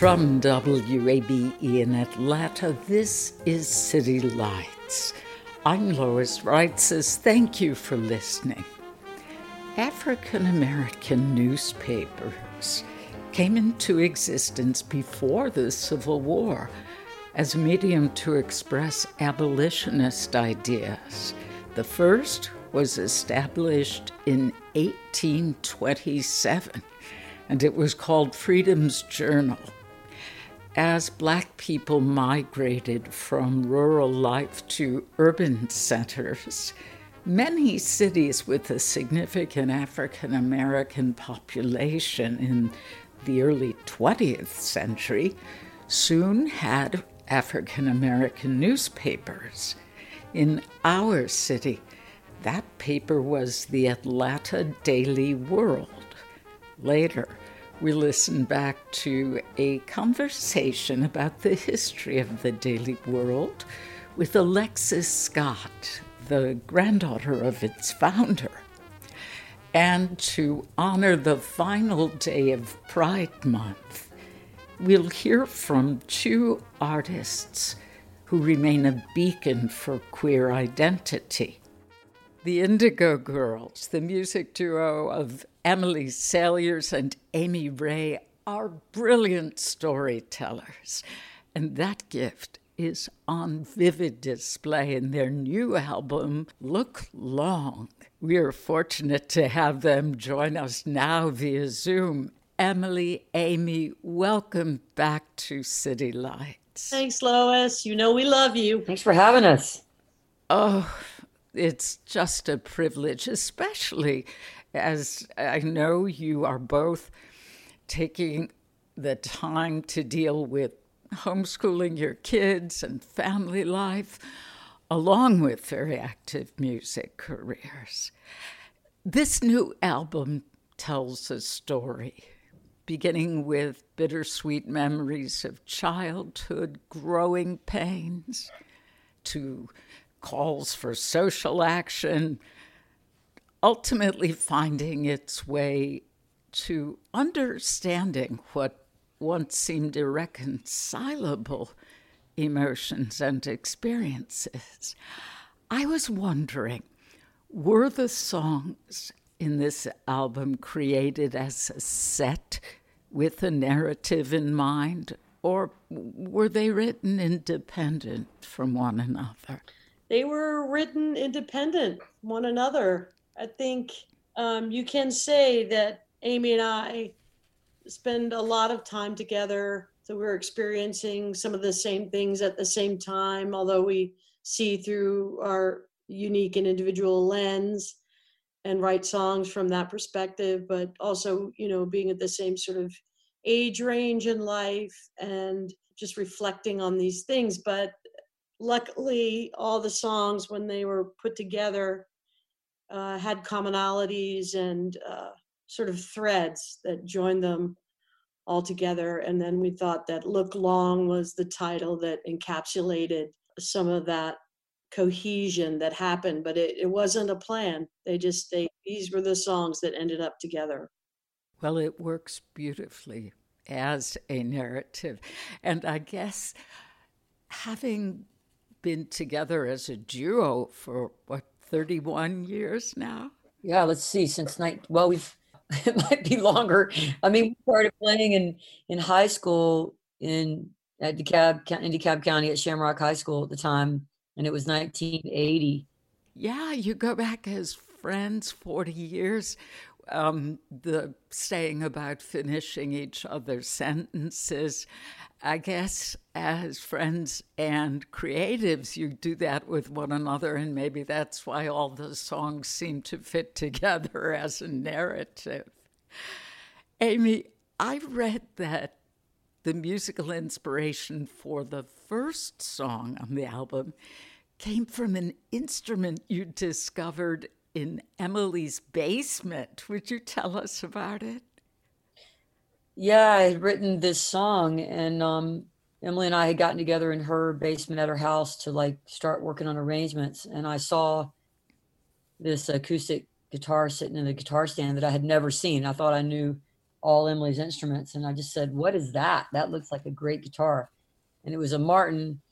From WABE in Atlanta, this is City Lights. I'm Lois Reitzes. Thank you for listening. African American newspapers came into existence before the Civil War as a medium to express abolitionist ideas. The first was established in 1827, and it was called Freedom's Journal as black people migrated from rural life to urban centers, many cities with a significant African American population in the early 20th century soon had African American newspapers. In our city, that paper was the Atlanta Daily World. Later, we listen back to a conversation about the history of the Daily World with Alexis Scott, the granddaughter of its founder. And to honor the final day of Pride Month, we'll hear from two artists who remain a beacon for queer identity. The Indigo Girls, the music duo of Emily Saliers and Amy Ray are brilliant storytellers, and that gift is on vivid display in their new album, Look Long. We are fortunate to have them join us now via Zoom. Emily, Amy, welcome back to City Lights. Thanks, Lois. You know we love you. Thanks for having us. Oh, it's just a privilege, especially as I know you are both taking the time to deal with homeschooling your kids and family life, along with very active music careers. This new album tells a story, beginning with bittersweet memories of childhood, growing pains, to calls for social action ultimately finding its way to understanding what once seemed irreconcilable emotions and experiences. I was wondering were the songs in this album created as a set with a narrative in mind, or were they written independent from one another? They were written independent from one another. I think um, you can say that Amy and I spend a lot of time together. So we're experiencing some of the same things at the same time, although we see through our unique and individual lens and write songs from that perspective, but also, you know, being at the same sort of age range in life and just reflecting on these things. But luckily, all the songs, when they were put together, uh, had commonalities and uh, sort of threads that joined them all together. And then we thought that Look Long was the title that encapsulated some of that cohesion that happened, but it, it wasn't a plan. They just, they, these were the songs that ended up together. Well, it works beautifully as a narrative. And I guess having been together as a duo for what 31 years now? Yeah, let's see. Since night, well, we've it might be longer. I mean, we started playing in in high school in at DeKalb, in DeKalb County at Shamrock High School at the time, and it was 1980. Yeah, you go back as friends 40 years. Um, the saying about finishing each other's sentences. I guess as friends and creatives, you do that with one another, and maybe that's why all the songs seem to fit together as a narrative. Amy, I read that the musical inspiration for the first song on the album came from an instrument you discovered in Emily's basement. Would you tell us about it? Yeah, I had written this song, and um, Emily and I had gotten together in her basement at her house to like start working on arrangements. And I saw this acoustic guitar sitting in the guitar stand that I had never seen. I thought I knew all Emily's instruments, and I just said, "What is that? That looks like a great guitar." And it was a Martin,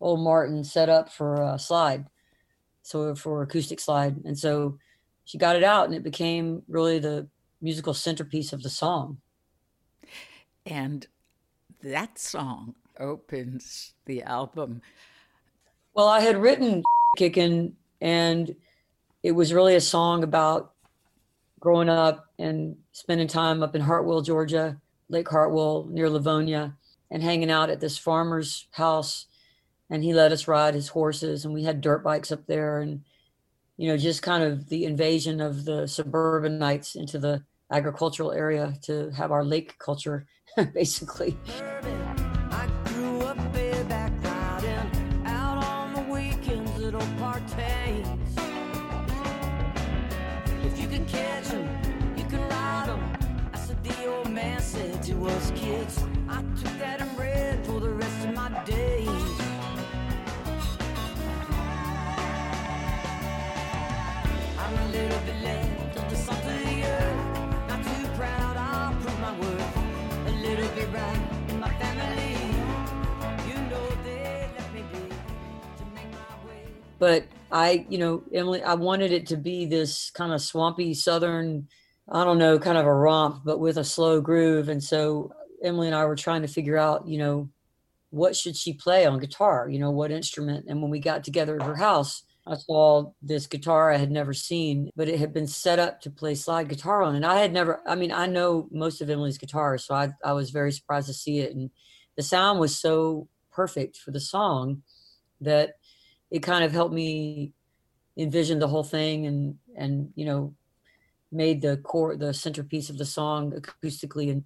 old Martin, set up for a slide, so for acoustic slide. And so she got it out, and it became really the musical centerpiece of the song. And that song opens the album. Well, I had written Kickin', and it was really a song about growing up and spending time up in Hartwell, Georgia, Lake Hartwell near Lavonia, and hanging out at this farmer's house. And he let us ride his horses, and we had dirt bikes up there, and you know, just kind of the invasion of the suburbanites into the agricultural area to have our lake culture basically. But I, you know, Emily, I wanted it to be this kind of swampy southern, I don't know, kind of a romp, but with a slow groove. And so Emily and I were trying to figure out, you know, what should she play on guitar? You know, what instrument? And when we got together at her house, I saw this guitar I had never seen, but it had been set up to play slide guitar on. And I had never, I mean, I know most of Emily's guitars, so I, I was very surprised to see it. And the sound was so perfect for the song that it kind of helped me envision the whole thing and and you know made the core the centerpiece of the song acoustically and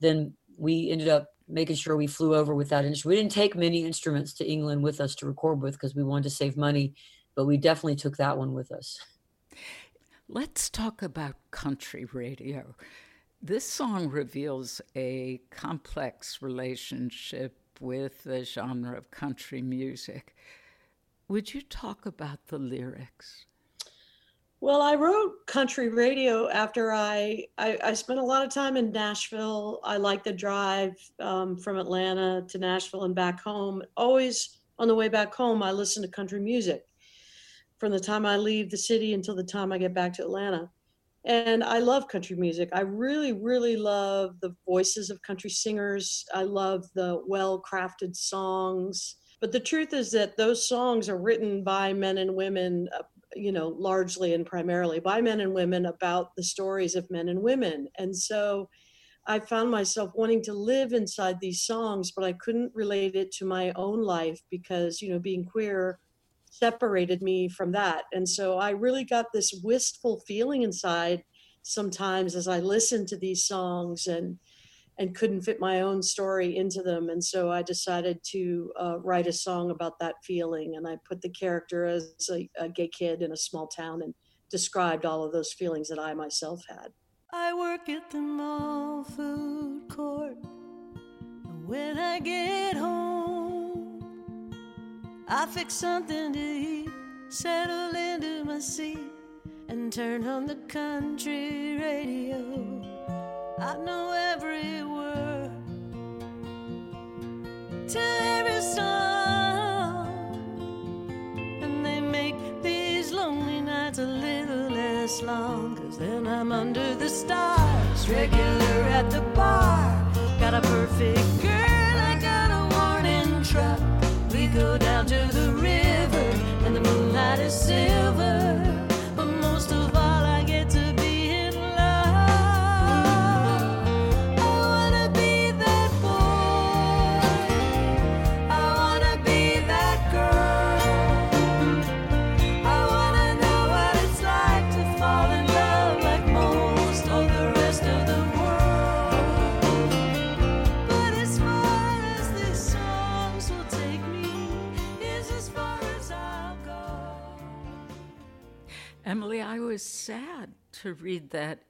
then we ended up making sure we flew over with that instrument. We didn't take many instruments to England with us to record with because we wanted to save money, but we definitely took that one with us. Let's talk about country radio. This song reveals a complex relationship with the genre of country music. Would you talk about the lyrics? Well, I wrote country radio after I, I, I spent a lot of time in Nashville. I like the drive um, from Atlanta to Nashville and back home. Always on the way back home, I listen to country music from the time I leave the city until the time I get back to Atlanta. And I love country music. I really, really love the voices of country singers. I love the well crafted songs. But the truth is that those songs are written by men and women, uh, you know, largely and primarily by men and women about the stories of men and women. And so I found myself wanting to live inside these songs, but I couldn't relate it to my own life because, you know, being queer separated me from that. And so I really got this wistful feeling inside sometimes as I listened to these songs and and couldn't fit my own story into them. And so I decided to uh, write a song about that feeling. And I put the character as a, a, gay kid in a small town and described all of those feelings that I myself had. I work at the mall food court. When I get home, I fix something to eat, settle into my seat, and turn on the country radio. I know every word to every song, and they make these lonely nights a little less long, cause then I'm under the stars, regular at the bar. Got a perfect girl, I got a warning truck. We go down to the river, and the moonlight is silver. Sad to read that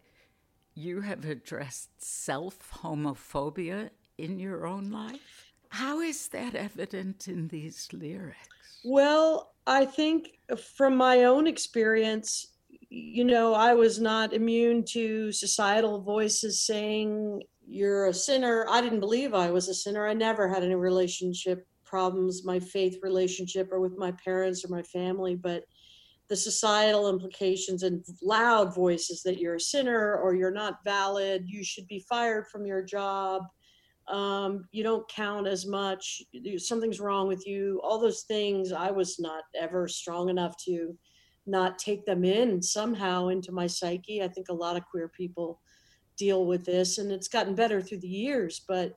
you have addressed self homophobia in your own life. How is that evident in these lyrics? Well, I think from my own experience, you know, I was not immune to societal voices saying you're a sinner. I didn't believe I was a sinner. I never had any relationship problems, my faith relationship or with my parents or my family, but the societal implications and loud voices that you're a sinner or you're not valid, you should be fired from your job um, you don't count as much, something's wrong with you, all those things. I was not ever strong enough to not take them in somehow into my psyche. I think a lot of queer people deal with this, and it's gotten better through the years. But,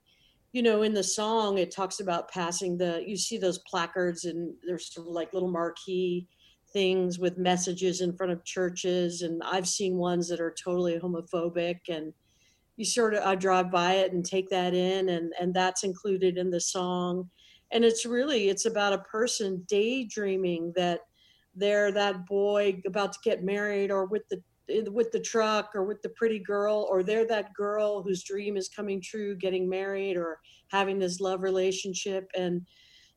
you know, in the song, it talks about passing the, you see those placards, and there's sort of like little marquee things with messages in front of churches. And I've seen ones that are totally homophobic and you sort of I drive by it and take that in and and that's included in the song and it's really it's about a person daydreaming that they're that boy about to get married or with the with the truck or with the pretty girl or they're that girl whose dream is coming true getting married or having this love relationship and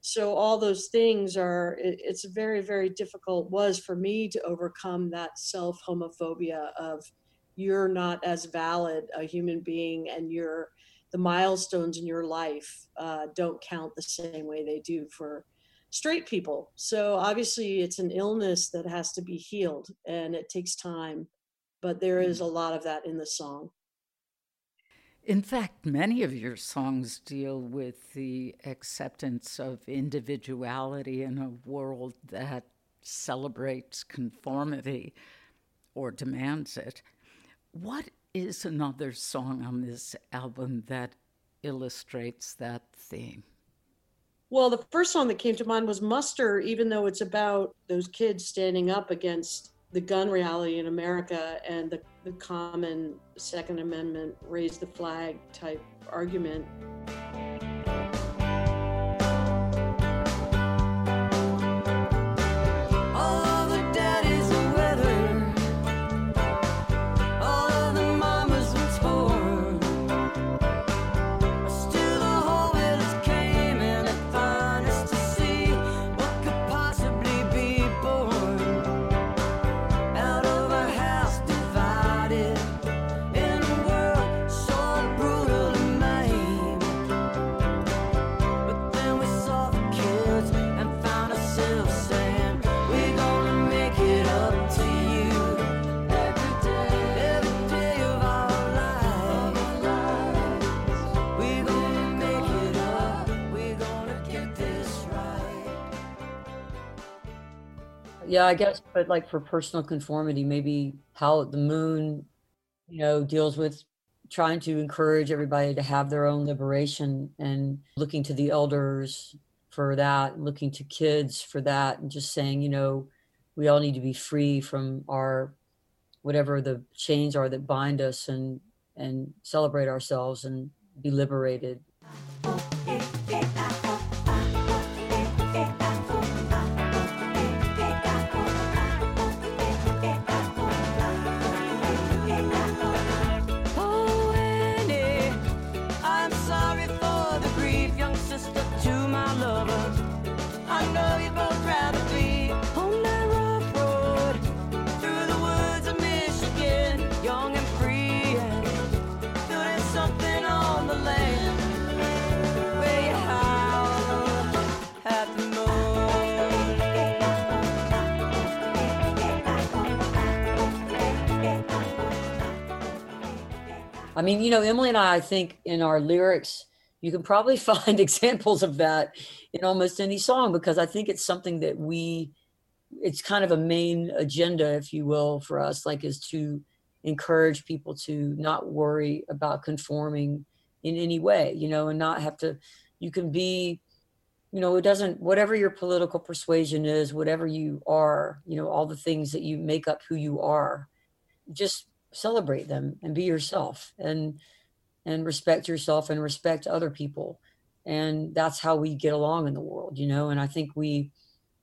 so all those things are it, it's very very difficult was for me to overcome that self homophobia of you're not as valid a human being and your the milestones in your life uh, don't count the same way they do for straight people. So obviously it's an illness that has to be healed and it takes time but there is a lot of that in the song In fact, many of your songs deal with the acceptance of individuality in a world that celebrates conformity or demands it. What is another song on this album that illustrates that theme? Well, the first song that came to mind was Muster, even though it's about those kids standing up against the gun reality in America and the, the common Second Amendment raise the flag type argument. Yeah, I guess, but like for personal conformity, maybe how the moon, you know, deals with trying to encourage everybody to have their own liberation and looking to the elders for that, looking to kids for that, and just saying, you know, we all need to be free from our whatever the chains are that bind us and and celebrate ourselves and be liberated. I mean, you know, Emily and I, I think in our lyrics, you can probably find examples of that in almost any song because I think it's something that we, it's kind of a main agenda, if you will, for us, like is to encourage people to not worry about conforming in any way, you know, and not have to, you can be, you know, it doesn't, whatever your political persuasion is, whatever you are, you know, all the things that you make up who you are, just celebrate them and be yourself and, and respect yourself and respect other people. And that's how we get along in the world, you know, and I think we,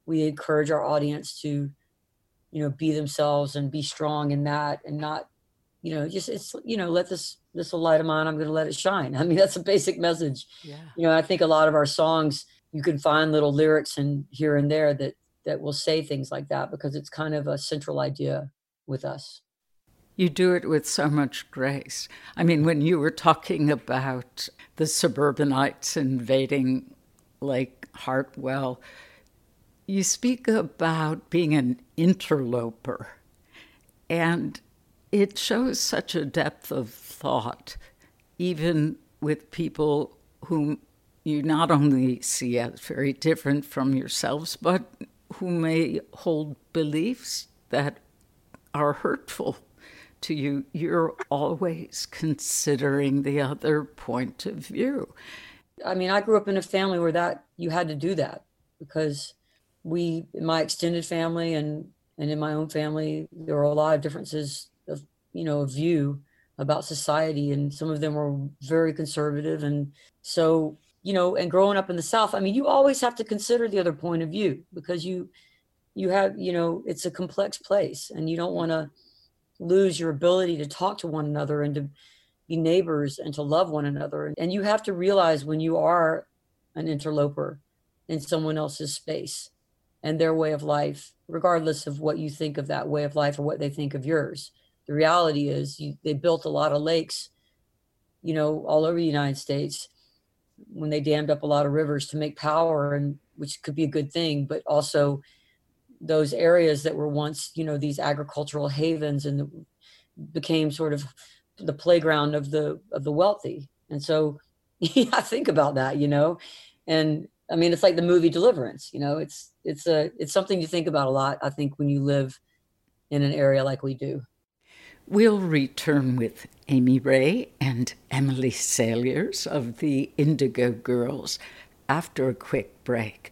we encourage our audience to, you know, be themselves and be strong in that and not, you know, just it's, you know, let this this will light of mine. I'm going to let it shine. I mean, that's a basic message. Yeah. You know, I think a lot of our songs, you can find little lyrics and here and there that that will say things like that because it's kind of a central idea with us. You do it with so much grace. I mean, when you were talking about the suburbanites invading Lake Hartwell, you speak about being an interloper. And it shows such a depth of thought, even with people whom you not only see as very different from yourselves, but who may hold beliefs that are hurtful to you. You're always considering the other point of view. I mean, I grew up in a family where that you had to do that because we, in my extended family and and in my own family, there were a lot of differences of you know a view about society and some of them were very conservative and so you know and growing up in the south i mean you always have to consider the other point of view because you you have you know it's a complex place and you don't want to lose your ability to talk to one another and to be neighbors and to love one another. And you have to realize when you are an interloper in someone else's space and their way of life regardless of what you think of that way of life or what they think of yours. The reality is you, they built a lot of lakes, you know, all over the United States when they dammed up a lot of rivers to make power and which could be a good thing, but also those areas that were once, you know, these agricultural havens and became sort of the playground of the of the wealthy. And so yeah, I think about that, you know. And I mean, it's like the movie Deliverance, you know, it's it's a it's something you think about a lot, I think, when you live in an area like we do. We'll return with Amy Ray and Emily Saliers of the Indigo Girls after a quick break.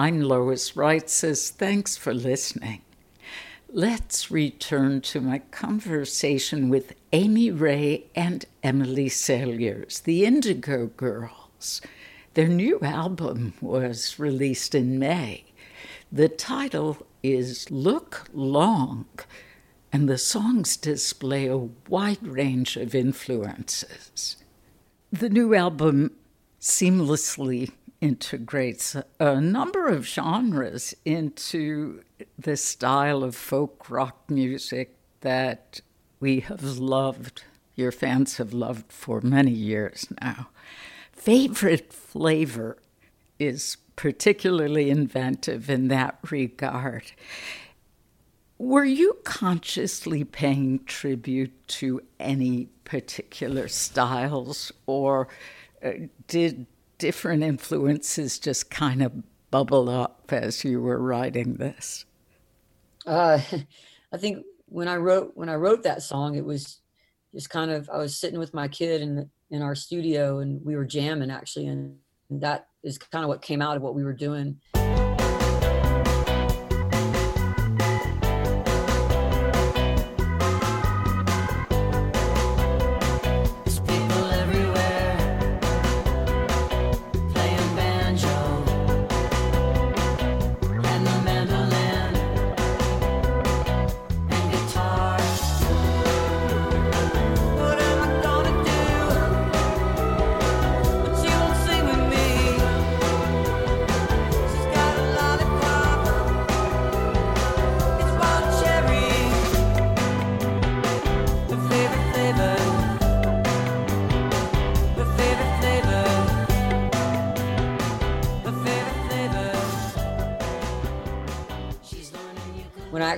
I'm Lois Reitzes thanks for listening. Let's return to my conversation with Amy Ray and Emily Saliers, the Indigo Girls. Their new album was released in May. The title is Look Long, and the songs display a wide range of influences. The new album seamlessly integrates a number of genres into the style of folk rock music that we have loved, your fans have loved for many years now. Favorite flavor is particularly inventive in that regard. Were you consciously paying tribute to any particular styles, or uh, did different influences just kind of bubble up as you were writing this? Uh, I think when I wrote when I wrote that song, it was just kind of I was sitting with my kid in in our studio and we were jamming actually and that is kind of what came out of what we were doing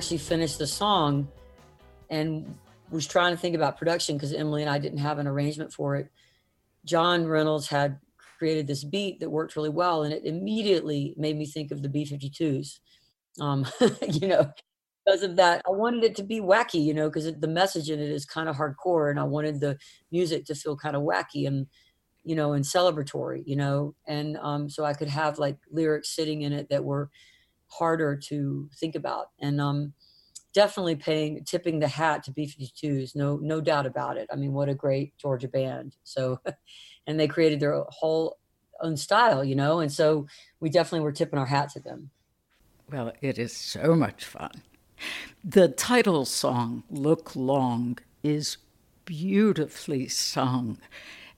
actually finished the song and was trying to think about production because Emily and I didn't have an arrangement for it. John Reynolds had created this beat that worked really well, and it immediately made me think of the B 52s. Um, you know, because of that, I wanted it to be wacky, you know, because the message in it is kind of hardcore, and I wanted the music to feel kind of wacky and, you know, and celebratory, you know, and um, so I could have like lyrics sitting in it that were harder to think about. And um, definitely paying tipping the hat to B52s, no no doubt about it. I mean, what a great Georgia band. So, and they created their whole own style, you know, and so we definitely were tipping our hat to them. Well, it is so much fun. The title song, Look Long, is beautifully sung,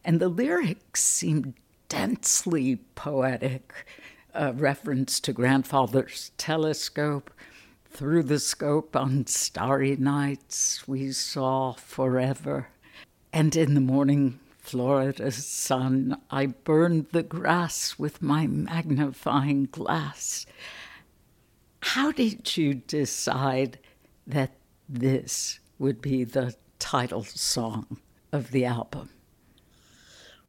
and the lyrics seem densely poetic a reference to grandfather's telescope. Through the scope on starry nights we saw forever. And in the morning, Florida's sun, I burned the grass with my magnifying glass. How did you decide that this would be the title song of the album?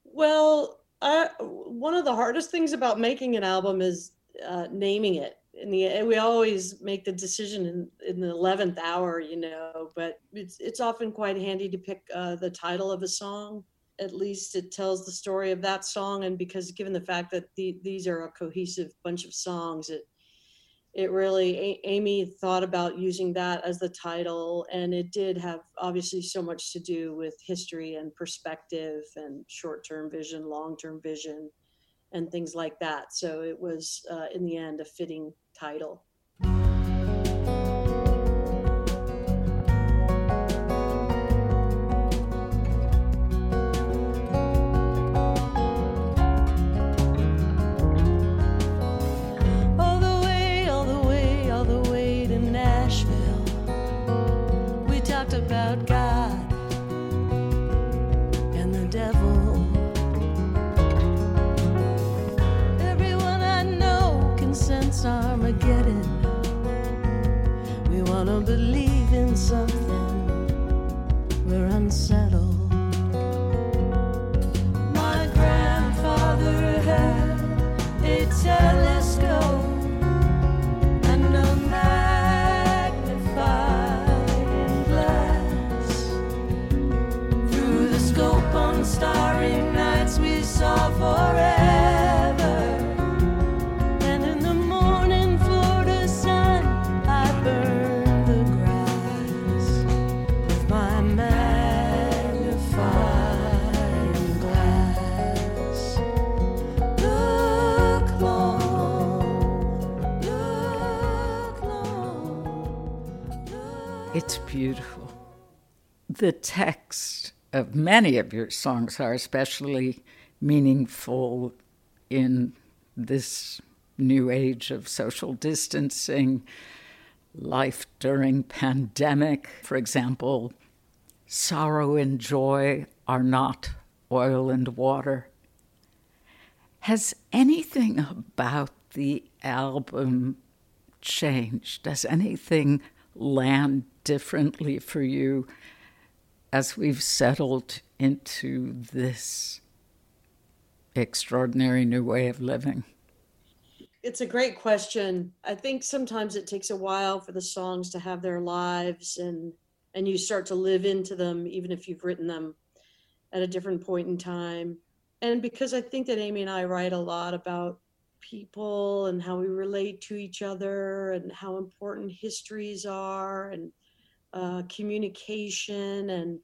Well, uh, one of the hardest things about making an album is uh, naming it. The we always make the decision in, in the eleventh hour, you know. But it's it's often quite handy to pick uh, the title of a song. At least it tells the story of that song, and because given the fact that the, these are a cohesive bunch of songs, it it really a- amy thought about using that as the title and it did have obviously so much to do with history and perspective and short-term vision long-term vision and things like that. So it was uh, in the end a fitting title Armageddon. The text of many of your songs are especially meaningful in this new age of social distancing, life during pandemic. For example, sorrow and joy are not oil and water. Has anything about the album changed? Does anything land differently for you as we've settled into this extraordinary new way of living? It's a great question. I think sometimes it takes a while for the songs to have their lives and and you start to live into them even if you've written them at a different point in time. And because I think that Amy and I write a lot about people and how we relate to each other and how important histories are and uh, communication and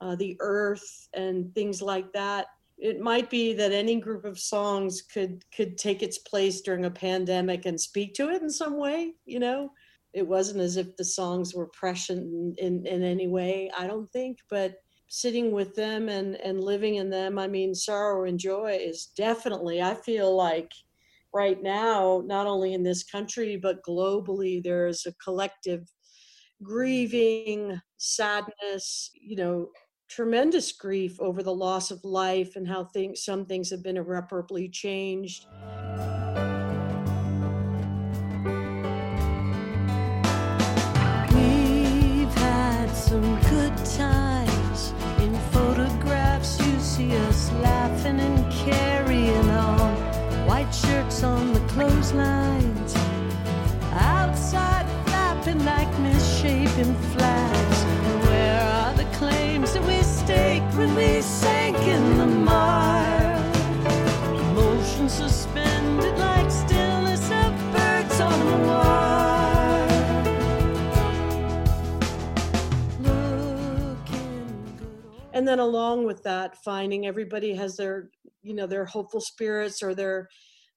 uh, the earth and things like that. It might be that any group of songs could could take its place during a pandemic and speak to it in some way you know? It wasn't as if the songs were prescient in, in, in any way i don't think but sitting with them and and living in them i mean sorrow and joy is definitely i feel like right now not only in this country but globally there's a collective Mm. grieving sadness you know tremendous grief over the loss of life and how things some things have been irreparably changed. We've had some good times. In photographs, you see us laughing and carrying on. White shirts on the clotheslines. Misshapen flags. Where are the claims that we when we sank in the mire? Suspended like stillness of birds on wire. And then along with that finding everybody has their you know their hopeful spirits or their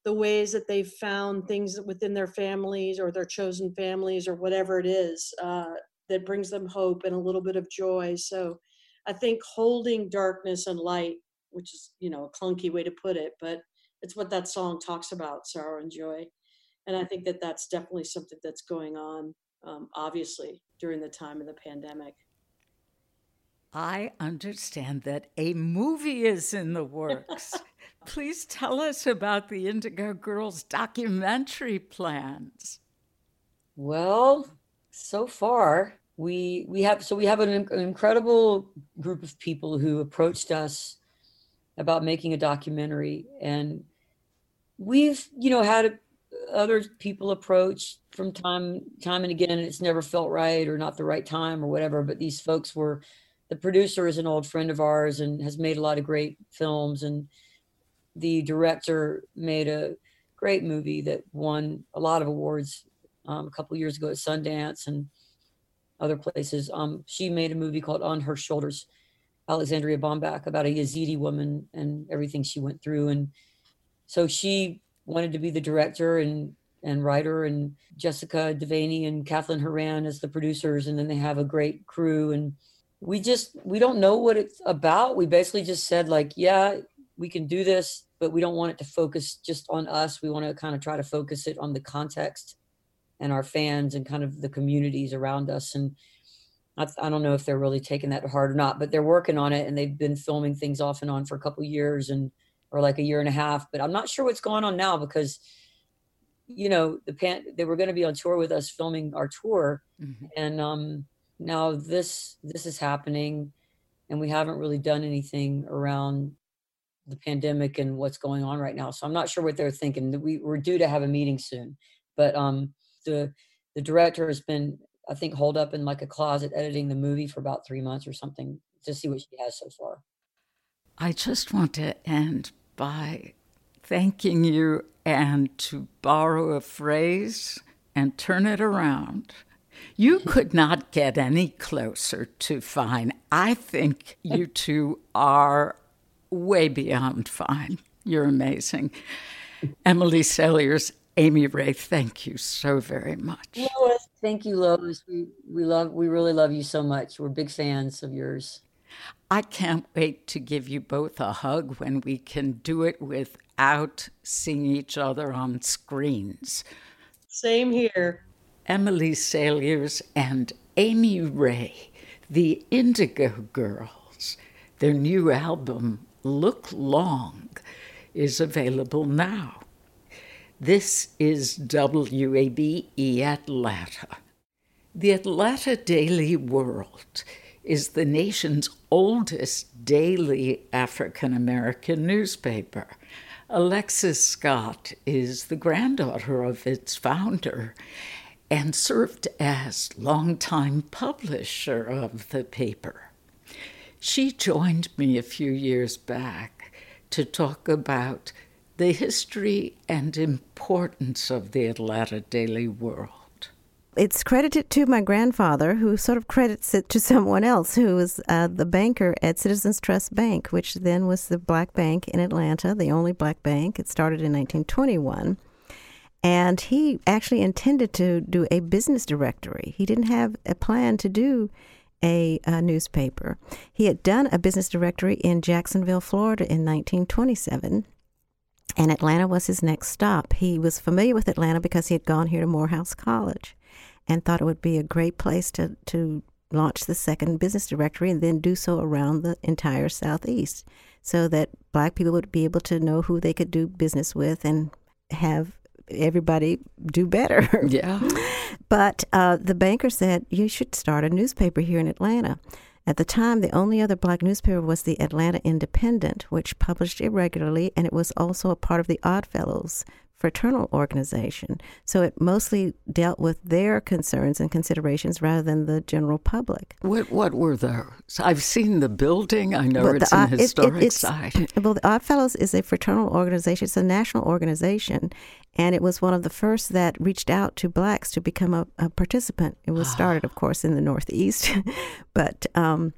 the ways that they've found things within their families or their chosen families or whatever it is uh, that brings them hope and a little bit of joy so i think holding darkness and light which is you know a clunky way to put it but it's what that song talks about sorrow and joy and i think that that's definitely something that's going on um, obviously during the time of the pandemic I understand that a movie is in the works. Please tell us about the Indigo Girls documentary plans. Well, so far we we have so we have an, an incredible group of people who approached us about making a documentary, and we've you know had other people approach from time time and again, and it's never felt right or not the right time or whatever. But these folks were the producer is an old friend of ours and has made a lot of great films, and the director made a great movie that won a lot of awards um, a couple years ago at Sundance and other places. Um, she made a movie called On Her Shoulders, Alexandria Bombach, about a Yazidi woman and everything she went through. And so she wanted to be the director and and writer, and Jessica Devaney and Kathleen Horan as the producers, and then they have a great crew. And we just we don't know what it's about. We basically just said like, yeah, we can do this, but we don't want it to focus just on us. We want to kind of try to focus it on the context and our fans and kind of the communities around us. And I, I don't know if they're really taking that hard or not, but they're working on it and they've been filming things off and on for a couple years and or like a year and a half. But I'm not sure what's going on now because you know the pan they were going to be on tour with us filming our tour Mhm. and um now this this is happening and we haven't really done anything around the pandemic and what's going on right now so i'm not sure what they're thinking we, we're due to have a meeting soon but um the the director has been i think holed up in like a closet editing the movie for about three months or something to see what she has so far I just want to end by thanking you and to borrow a phrase and turn it around. You could not get any closer to fine. I think you two are way beyond fine. You're amazing. Emily Saliers, Amy Ray, thank you so very much. lois thank you lois we we love we really love you so much we're big fans of yours I can't wait to give you both a hug when we can do it without seeing each other on screens. same here Emily Saliers and Amy Ray, the Indigo Girls. Their new album, Look Long, is available now. This is WABE Atlanta. The Atlanta Daily World is the nation's oldest daily African American newspaper. Alexis Scott is the granddaughter of its founder and served as longtime publisher of the paper. She joined me a few years back to talk about the history and importance of the Atlanta Daily World. It's credited to my grandfather, who sort of credits it to someone else, who was uh, the banker at Citizens Trust Bank, which then was the black bank in Atlanta, the only black bank. It started in 1921. And he actually intended to do a business directory. He didn't have a plan to do a, a, newspaper. He had done a business directory in Jacksonville, Florida in 1927, and Atlanta was his next stop. He was familiar with Atlanta because he had gone here to Morehouse College and thought it would be a great place to, to launch the second business directory and then do so around the entire Southeast so that black people would be able to know who they could do business with and have everybody do better. Yeah. but uh, the banker said, You should start a newspaper here in Atlanta. At the time, the only other black newspaper was the Atlanta Independent, which published irregularly, and it was also a part of the Oddfellows fraternal organization. So it mostly dealt with their concerns and considerations rather than the general public. What what were those? I've seen the building. I know well, it's the, an historic it, it, site. Well, the Oddfellows is a fraternal organization. It's a national organization, and it was one of the first that reached out to blacks to become a, a participant. It was started, of course, in the Northeast, but um,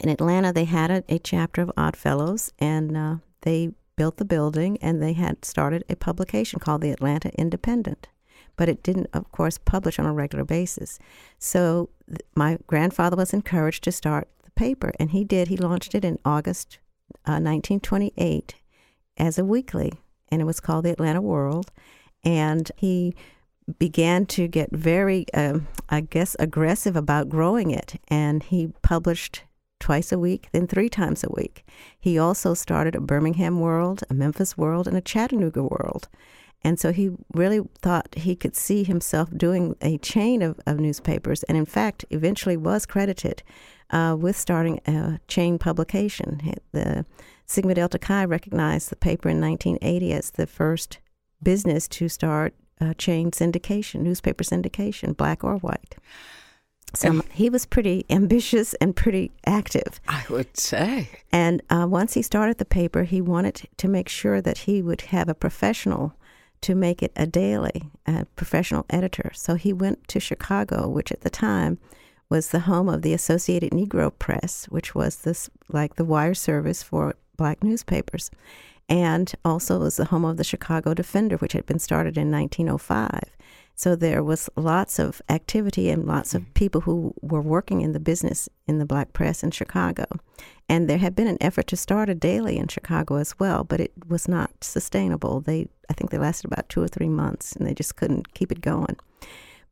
in Atlanta they had a, a, chapter of Oddfellows, and uh, they built the building and they had started a publication called the Atlanta Independent. But it didn't, of course, publish on a regular basis. So th- my grandfather was encouraged to start the paper, and he did. He launched it in August uh, 1928 as a weekly, and it was called the Atlanta World. And he began to get very, uh, I guess, aggressive about growing it. And he published twice a week, then three times a week. He also started a Birmingham World, a Memphis World, and a Chattanooga World. And so he really thought he could see himself doing a chain of, of newspapers, and in fact, eventually was credited uh, with starting a chain publication. The Sigma Delta Chi recognized the paper in 1980 as the first business to start chain syndication, newspaper syndication, black or white. So he was pretty ambitious and pretty active. I would say. And uh, once he started the paper, he wanted to make sure that he would have a professional to make it a daily, a professional editor. So he went to Chicago, which at the time was the home of the Associated Negro Press, which was this like the wire service for black newspapers, and also was the home of the Chicago Defender, which had been started in 1905. So there was lots of activity and lots of mm. people who were working in the business in the black press in Chicago. And there had been an effort to start a daily in Chicago as well, but it was not sustainable. They I think they lasted about 2 or 3 months and they just couldn't keep it going.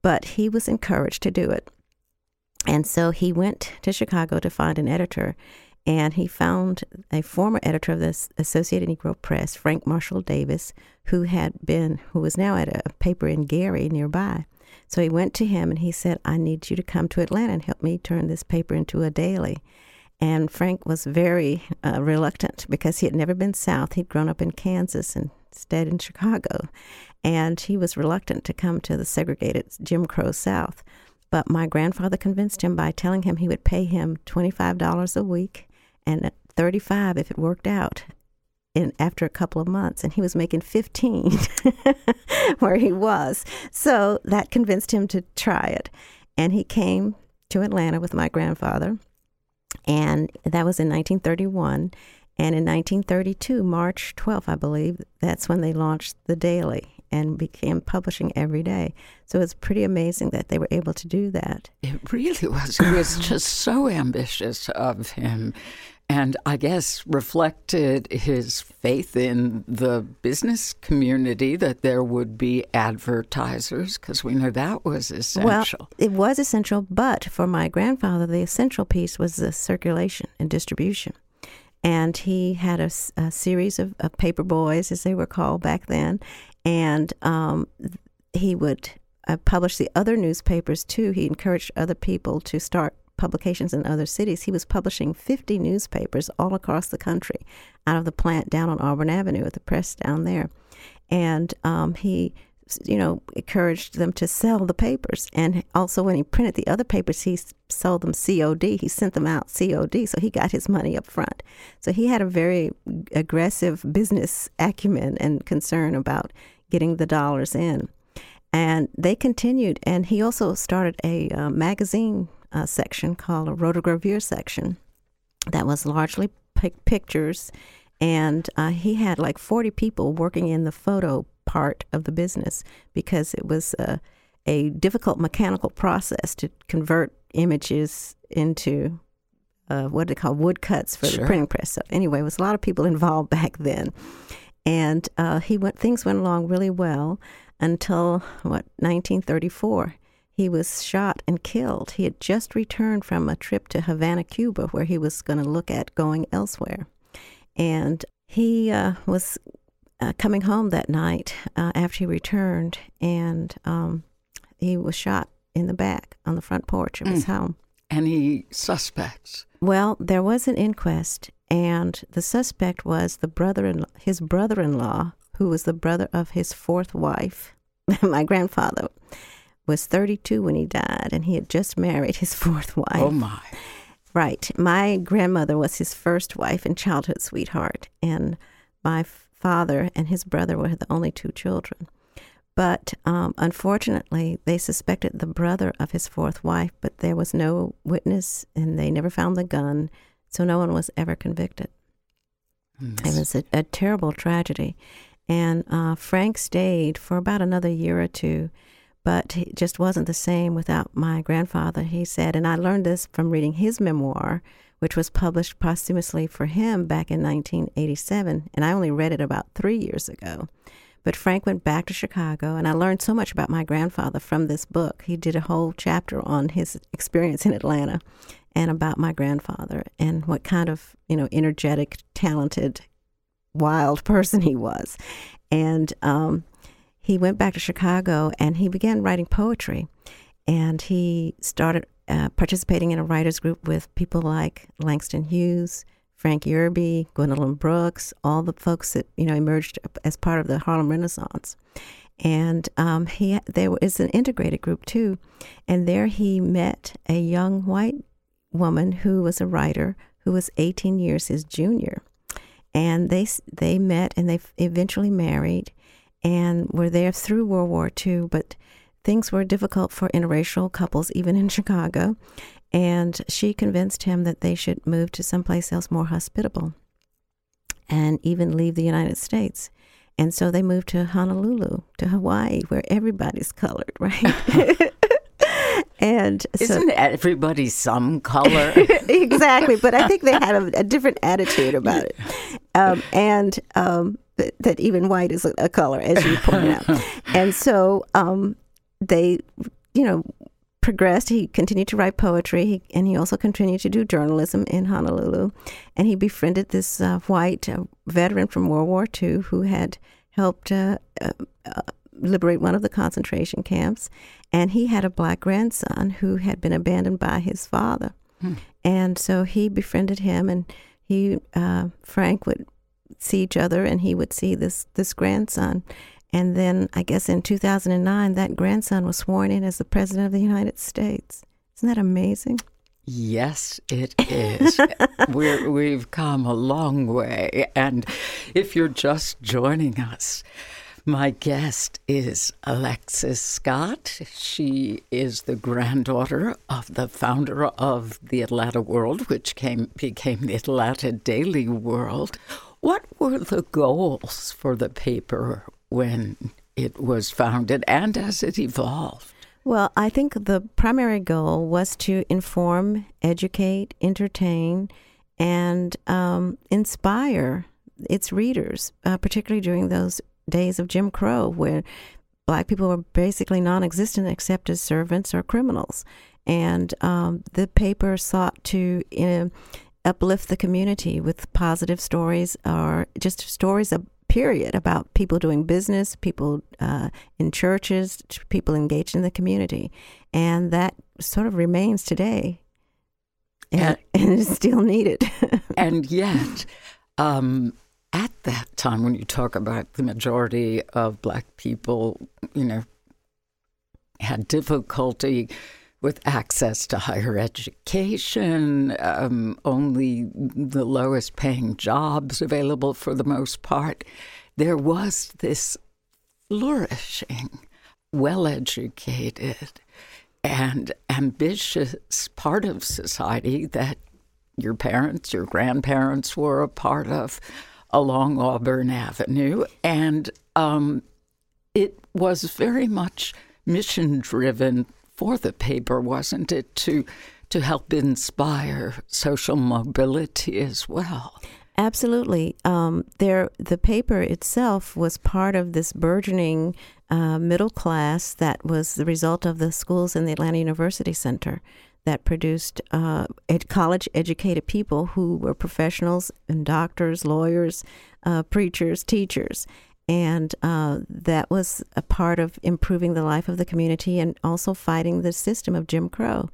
But he was encouraged to do it. And so he went to Chicago to find an editor and he found a former editor of the Associated Negro Press, Frank Marshall Davis, who had been, who was now at a paper in Gary nearby. So he went to him and he said, I need you to come to Atlanta and help me turn this paper into a daily. And Frank was very uh, reluctant because he had never been south. He'd grown up in Kansas and stayed in Chicago. And he was reluctant to come to the segregated Jim Crow South. But my grandfather convinced him by telling him he would pay him $25 a week and at 35 if it worked out in after a couple of months and he was making 15 where he was so that convinced him to try it and he came to atlanta with my grandfather and that was in 1931 and in 1932 march 12th i believe that's when they launched the daily and began publishing every day. So it's pretty amazing that they were able to do that. It really was. It was just so ambitious of him and I guess reflected his faith in the business community that there would be advertisers because we know that was essential. Well, it was essential, but for my grandfather, the essential piece was the circulation and distribution. And he had a, a series of, of, paper boys, as they were called back then, and um, he would uh, publish the other newspapers too. He encouraged other people to start publications in other cities. He was publishing 50 newspapers all across the country out of the plant down on Auburn Avenue at the press down there. And um, he you know, encouraged them to sell the papers. And also, when he printed the other papers, he sold them COD. He sent them out COD, so he got his money up front. So he had a very aggressive business acumen and concern about getting the dollars in. And they continued, and he also started a uh, magazine uh, section called a rotogravure section that was largely pictures. And uh, he had like 40 people working in the photo part of the business because it was a, a difficult mechanical process to convert images into uh, what they call woodcuts for sure. the printing press. So anyway, it was a lot of people involved back then, and uh, he went. Things went along really well until what 1934. He was shot and killed. He had just returned from a trip to Havana, Cuba, where he was going to look at going elsewhere, and he uh, was uh, coming home that night uh, after he returned, and um, he was shot in the back on the front porch of his mm. home. Any suspects? Well, there was an inquest, and the suspect was the brother in his brother-in-law, who was the brother of his fourth wife. My grandfather was 32 when he died, and he had just married his fourth wife. Oh my! Right. My grandmother was his first wife and childhood sweetheart, and my father and his brother were the only two children. But um, unfortunately, they suspected the brother of his fourth wife, but there was no witness and they never found the gun, so no one was ever convicted. It was a, a, terrible tragedy. And uh, Frank stayed for about another year or two, but it just wasn't the same without my grandfather, he said. And I learned this from reading his memoir, which was published posthumously for him back in 1987. And I only read it about three years ago. But Frank went back to Chicago, and I learned so much about my grandfather from this book. He did a whole chapter on his experience in Atlanta and about my grandfather and what kind of, you know, energetic, talented, wild person he was. And um, he went back to Chicago and he began writing poetry. And he started uh, participating in a writers group with people like Langston Hughes, Frank Yerby, Gwendolyn Brooks, all the folks that you know emerged as part of the Harlem Renaissance. And um, he there is an integrated group too, and there he met a young white woman who was a writer who was 18 years his junior, and they they met and they eventually married, and were there through World War II, but things were difficult for interracial couples, even in Chicago. And she convinced him that they should move to someplace else more hospitable and even leave the United States. And so they moved to Honolulu, to Hawaii, where everybody's colored, right? and isn't everybody some color? exactly, but I think they had a, a different attitude about it, um, and um, that, that, even white is a, a color, as you pointed out. and so um, they, you know, progressed. He continued to write poetry, and he also continued to do journalism in Honolulu. And he befriended this uh, white uh, veteran from World War II who had helped uh, uh, uh, liberate one of the concentration camps. And he had a black grandson who had been abandoned by his father. Hmm. And so he befriended him, and he, uh, Frank, would see each other, and he would see this this grandson. And then I guess in 2009, that grandson was sworn in as the President of the United States. Isn't that amazing? Yes, it is. We're, we've come a long way. And if you're just joining us, my guest is Alexis Scott. She is the granddaughter of the founder of the Atlanta World, which came, became the Atlanta Daily World. What were the goals for the paper when it was founded and as it evolved? Well, I think the primary goal was to inform, educate, entertain, and um, inspire its readers, uh, particularly during those days of Jim Crow, where black people were basically non existent except as servants or criminals. And um, the paper sought to uh, uplift the community with positive stories or just stories of period about people doing business, people uh, in churches, people engaged in the community. And that sort of remains today and, and is still needed. and yet, um, at that time, when you talk about the majority of black people, you know, had difficulty with access to higher education, um, only the lowest paying jobs available for the most part, there was this flourishing, well educated, and ambitious part of society that your parents, your grandparents were a part of along Auburn Avenue. And um, it was very much mission driven for the paper, wasn't it? To to help inspire social mobility as well. Absolutely. Um, there, the paper itself was part of this burgeoning uh, middle class that was the result of the schools in the Atlanta University Center that produced uh, ed- college educated people who were professionals and doctors, lawyers, uh, preachers, teachers. And uh, that was a part of improving the life of the community and also fighting the system of Jim Crow.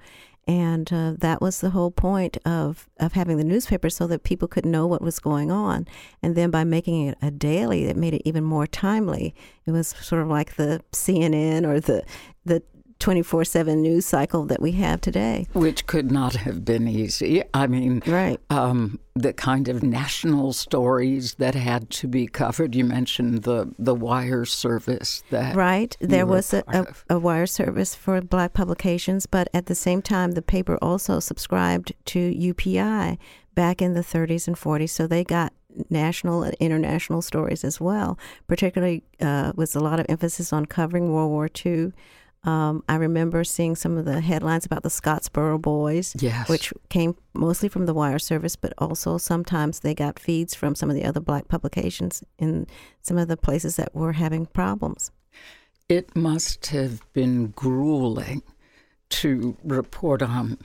And uh, that was the whole point of, of having the newspaper so that people could know what was going on. And then by making it a daily, it made it even more timely. It was sort of like the CNN or the, the 24 7 news cycle that we have today. Which could not have been easy. I mean, right. Um, the kind of national stories that had to be covered. You mentioned the, the wire service that. Right. There was a, a, a, wire service for black publications, but at the same time, the paper also subscribed to UPI back in the 30s and 40s. So they got national and international stories as well, particularly uh, with a lot of emphasis on covering World War II. Um, I remember seeing some of the headlines about the Scottsboro Boys, yes. which came mostly from the wire service, but also sometimes they got feeds from some of the other black publications in some of the places that were having problems. It must have been grueling to report on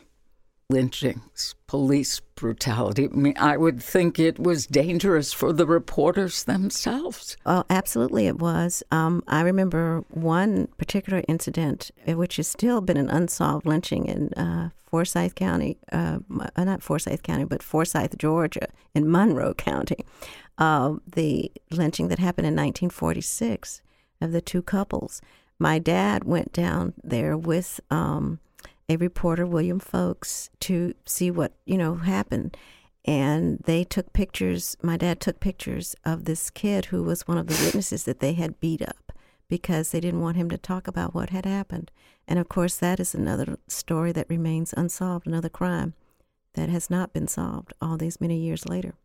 lynchings, police brutality. I mean, I would think it was dangerous for the reporters themselves. Oh, absolutely, it was. Um, I remember one particular incident, uh, which has still been an unsolved lynching in uh, Forsyth County, uh, uh, not Forsyth County, but Forsyth, Georgia, in Monroe County. Uh, the lynching that happened in 1946 of the two couples. My dad went down there with. Um, a reporter, William Fowlkes, to see what, you know, happened. And they took pictures, my dad took pictures of this kid who was one of the witnesses that they had beat up because they didn't want him to talk about what had happened. And of course, that is another story that remains unsolved, another crime that has not been solved all these many years later.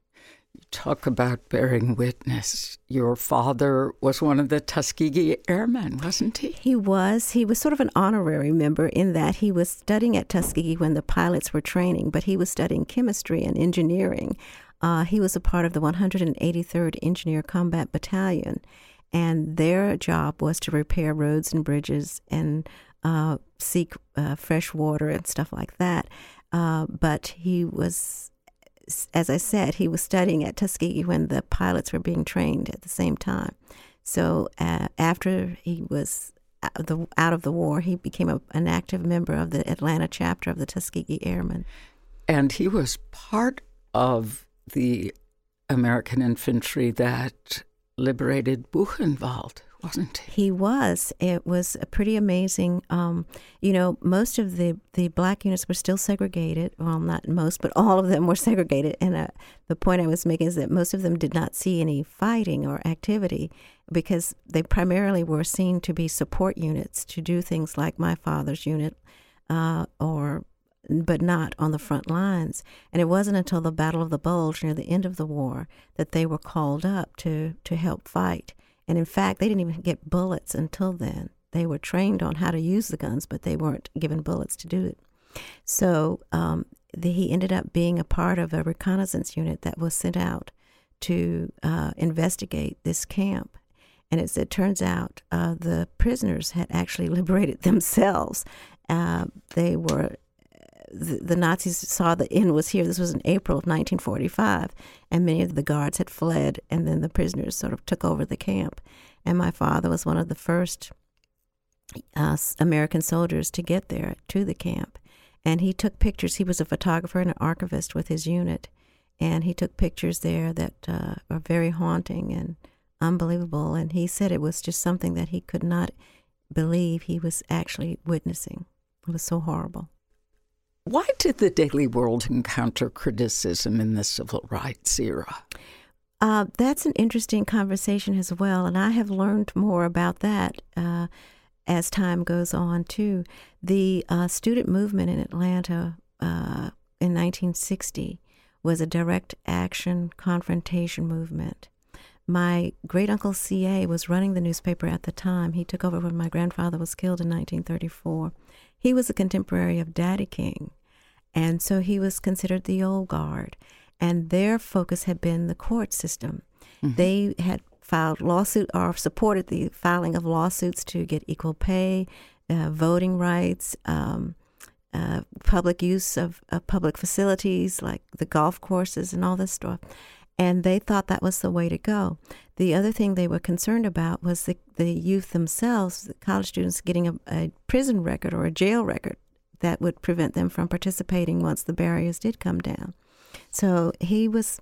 Talk about bearing witness. Your father was one of the Tuskegee Airmen, wasn't he? He was. He was sort of an honorary member in that he was studying at Tuskegee when the pilots were training, but he was studying chemistry and engineering. Uh, he was a part of the 183rd Engineer Combat Battalion, and their job was to repair roads and bridges and uh, seek uh, fresh water and stuff like that. Uh, but he was as I said, he was studying at Tuskegee when the pilots were being trained at the same time. So uh, after he was out of, the, out of the war, he became a, an active member of the Atlanta chapter of the Tuskegee Airmen. And he was part of the American infantry that liberated Buchenwald wasn't he? He was. It was a pretty amazing. Um, you know, most of the, the black units were still segregated. Well, not most, but all of them were segregated. And uh, the point I was making is that most of them did not see any fighting or activity because they primarily were seen to be support units to do things like my father's unit uh, or but not on the front lines. And it wasn't until the Battle of the Bulge near the end of the war that they were called up to, to help fight. And in fact, they didn't even get bullets until then. They were trained on how to use the guns, but they weren't given bullets to do it. So um, the, he ended up being a part of a reconnaissance unit that was sent out to uh, investigate this camp. And as it turns out, uh, the prisoners had actually liberated themselves. Uh, they were the, Nazis saw the end was here. This was in April of 1945, and many of the guards had fled, and then the prisoners sort of took over the camp. And my father was one of the first uh, American soldiers to get there to the camp, and he took pictures. He was a photographer and an archivist with his unit, and he took pictures there that uh, are very haunting and unbelievable. And he said it was just something that he could not believe he was actually witnessing. It was so horrible. Why did the Daily World encounter criticism in the civil rights era? Uh, that's an interesting conversation as well, and I have learned more about that uh, as time goes on too. The uh, student movement in Atlanta uh, in 1960 was a direct action confrontation movement. My great uncle C.A. was running the newspaper at the time. He took over when my grandfather was killed in 1934. He was a contemporary of Daddy King, and so he was considered the old guard. And their focus had been the court system. Mm-hmm. They had filed lawsuit or supported the filing of lawsuits to get equal pay, uh, voting rights, um, uh, public use of, of public facilities like the golf courses and all this stuff. And they thought that was the way to go. The other thing they were concerned about was the, the youth themselves, the college students getting a, a prison record or a jail record that would prevent them from participating once the barriers did come down. So he was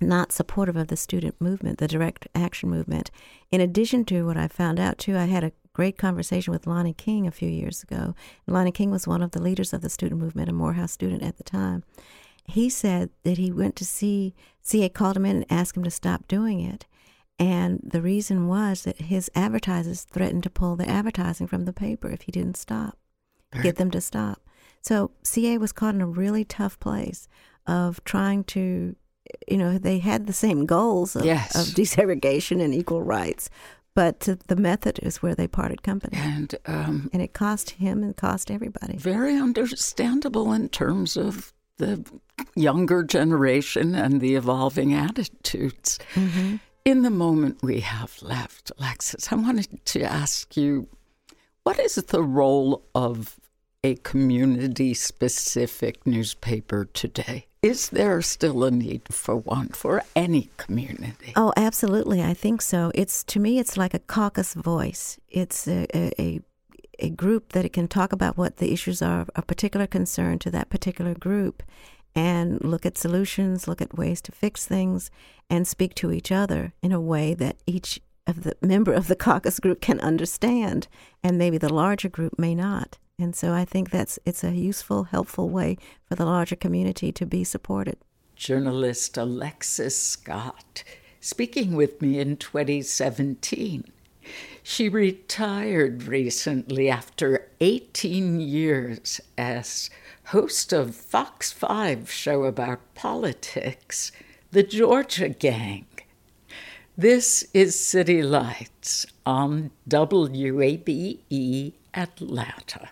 not supportive of the student movement, the direct action movement. In addition to what I found out, too, I had a great conversation with Lonnie King a few years ago. Lonnie King was one of the leaders of the student movement, a Morehouse student at the time. He said that he went to see, CA called him in and asked him to stop doing it. And the reason was that his advertisers threatened to pull the advertising from the paper if he didn't stop, right. get them to stop. So CA was caught in a really tough place of trying to, you know, they had the same goals of, yes. of desegregation and equal rights, but the method is where they parted company. And um, and it cost him and cost everybody. Very understandable in terms of the younger generation and the evolving attitudes. Mm-hmm. In the moment we have left, Alexis, I wanted to ask you what is the role of a community specific newspaper today? Is there still a need for one for any community? Oh, absolutely. I think so. It's to me, it's like a caucus voice. It's a, a, a group that it can talk about what the issues are of particular concern to that particular group and look at solutions, look at ways to fix things, and speak to each other in a way that each of the member of the caucus group can understand, and maybe the larger group may not. And so I think that's it's a useful, helpful way for the larger community to be supported. Journalist Alexis Scott speaking with me in 2017. She retired recently after 18 years as host of Fox 5 show about politics, The Georgia Gang. This is City Lights on WABE Atlanta.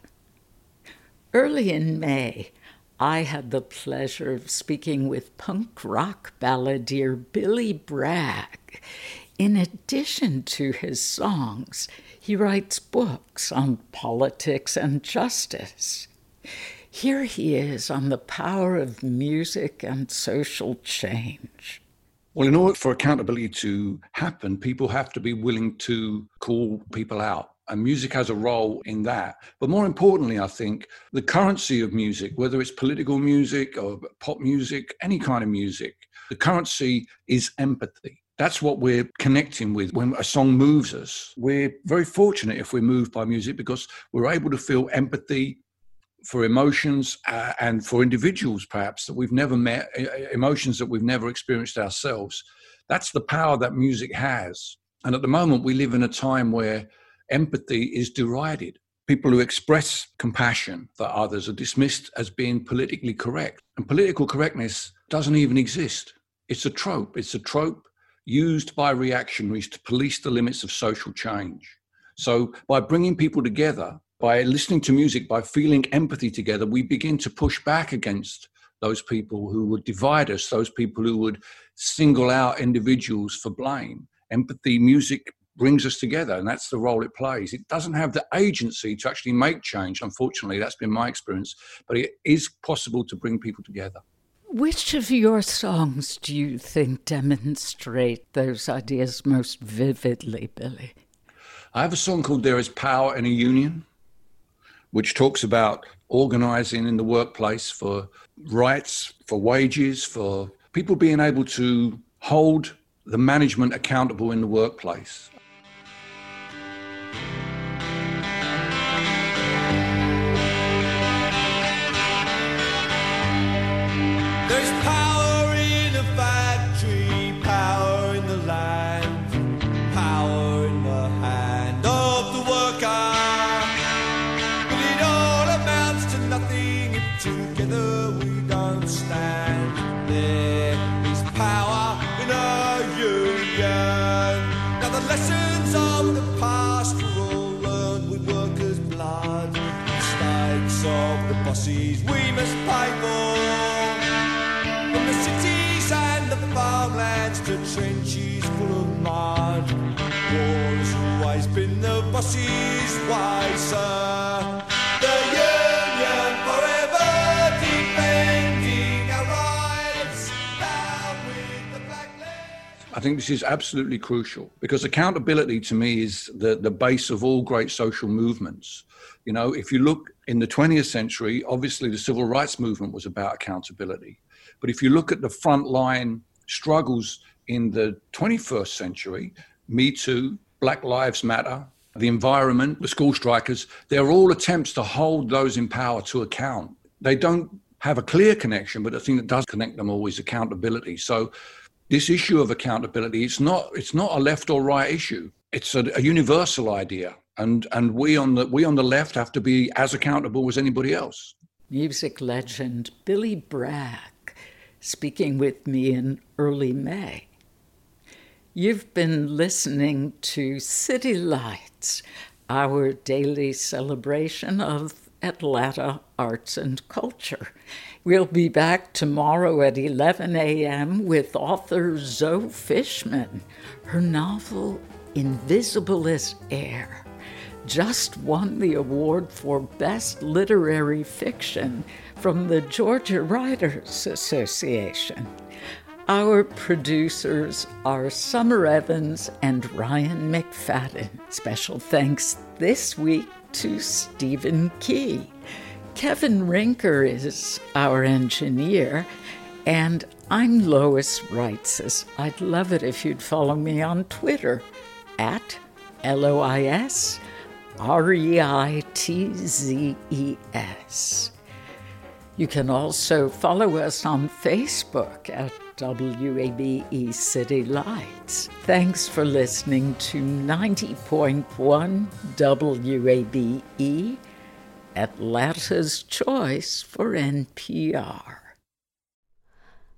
Early in May, I had the pleasure of speaking with punk rock balladeer Billy Bragg. In addition to his songs, he writes books on politics and justice. Here he is on the power of music and social change. Well, in order for accountability to happen, people have to be willing to call people out and music has a role in that. But more importantly, I think the currency of music, whether it's political music or pop music, any kind of music, the currency is empathy. That's what we're connecting with when a song moves us. We're very fortunate if we're moved by music because we're able to feel empathy for emotions uh, and for individuals, perhaps that we've never met, emotions that we've never experienced ourselves. That's the power that music has. And at the moment, we live in a time where empathy is derided. People who express compassion for others are dismissed as being politically correct. And political correctness doesn't even exist. It's a trope. It's a trope used by reactionaries to police the limits of social change. So, by bringing people together, by listening to music, by feeling empathy together, we begin to push back against those people who would divide us, those people who would single out individuals for blame. Empathy, music brings us together, and that's the role it plays. It doesn't have the agency to actually make change, unfortunately, that's been my experience, but it is possible to bring people together. Which of your songs do you think demonstrate those ideas most vividly, Billy? I have a song called There Is Power in a Union, which talks about organizing in the workplace for rights, for wages, for people being able to hold the management accountable in the workplace. We must. From the cities and the farmlands to trenches full of mud. War's always been the. The union forever defending our rights. I think this is absolutely crucial because accountability to me is the, the base of all great social movements. You know, if you look in the 20th century, obviously the civil rights movement was about accountability. But if you look at the frontline struggles in the 21st century, Me Too, Black Lives Matter, the environment, the school strikers, they're all attempts to hold those in power to account. They don't have a clear connection, but the thing that does connect them all is accountability. So this issue of accountability, it's not it's not a left or right issue. It's a, a universal idea. And and we on the we on the left have to be as accountable as anybody else. Music legend Billy Bragg speaking with me in early May. You've been listening to City Lights, our daily celebration of Atlanta arts and culture. We'll be back tomorrow at 11 a.m. with author Zoe Fishman. Her novel, Invisible as Air, just won the award for Best Literary Fiction from the Georgia Writers Association. Our producers are Summer Evans and Ryan McFadden. Special thanks this week to Stephen Key. Kevin Rinker is our engineer, and I'm Lois Reitzes. I'd love it if you'd follow me on Twitter at L O I S R E I T Z E S. You can also follow us on Facebook at WABE City Lights. Thanks for listening to 90.1 WABE, Atlanta's choice for NPR.